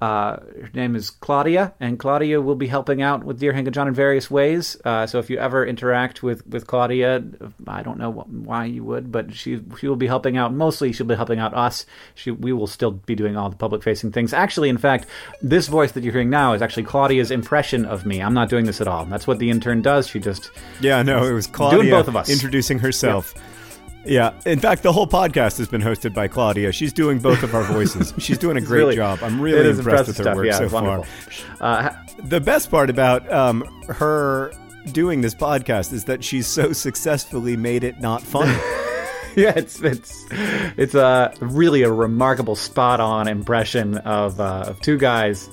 Uh, her name is Claudia, and Claudia will be helping out with Dear Hank and John in various ways. Uh, so if you ever interact with, with Claudia, I don't know why you would, but she she will be helping out. Mostly, she'll be helping out us. She we will still be doing all the public facing things. Actually, in fact, this voice that you're hearing now is actually Claudia's impression of me. I'm not doing this at all. That's what the intern does. She just yeah, no, it was Claudia doing both of us introducing herself. Yeah. Yeah. In fact, the whole podcast has been hosted by Claudia. She's doing both of our *laughs* voices. She's doing a great really, job. I'm really impressed with her stuff. work yeah, so far. Uh, the best part about um, her doing this podcast is that she's so successfully made it not funny. *laughs* yeah, it's it's it's a really a remarkable spot on impression of uh, of two guys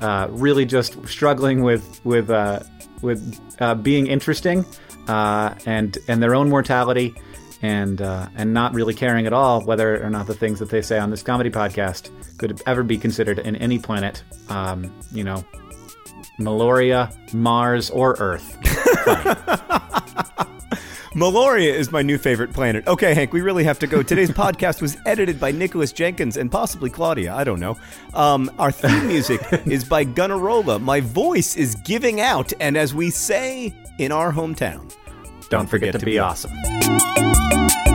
uh, really just struggling with with uh, with uh, being interesting uh, and and their own mortality and uh, and not really caring at all whether or not the things that they say on this comedy podcast could ever be considered in any planet, um, you know, Meloria, Mars, or Earth. *laughs* Meloria is my new favorite planet. Okay, Hank, we really have to go. Today's *laughs* podcast was edited by Nicholas Jenkins and possibly Claudia. I don't know. Um, our theme music *laughs* is by Gunnarolla. My voice is giving out, and as we say in our hometown, don't, forget, forget to, be, be awesome. Thank you.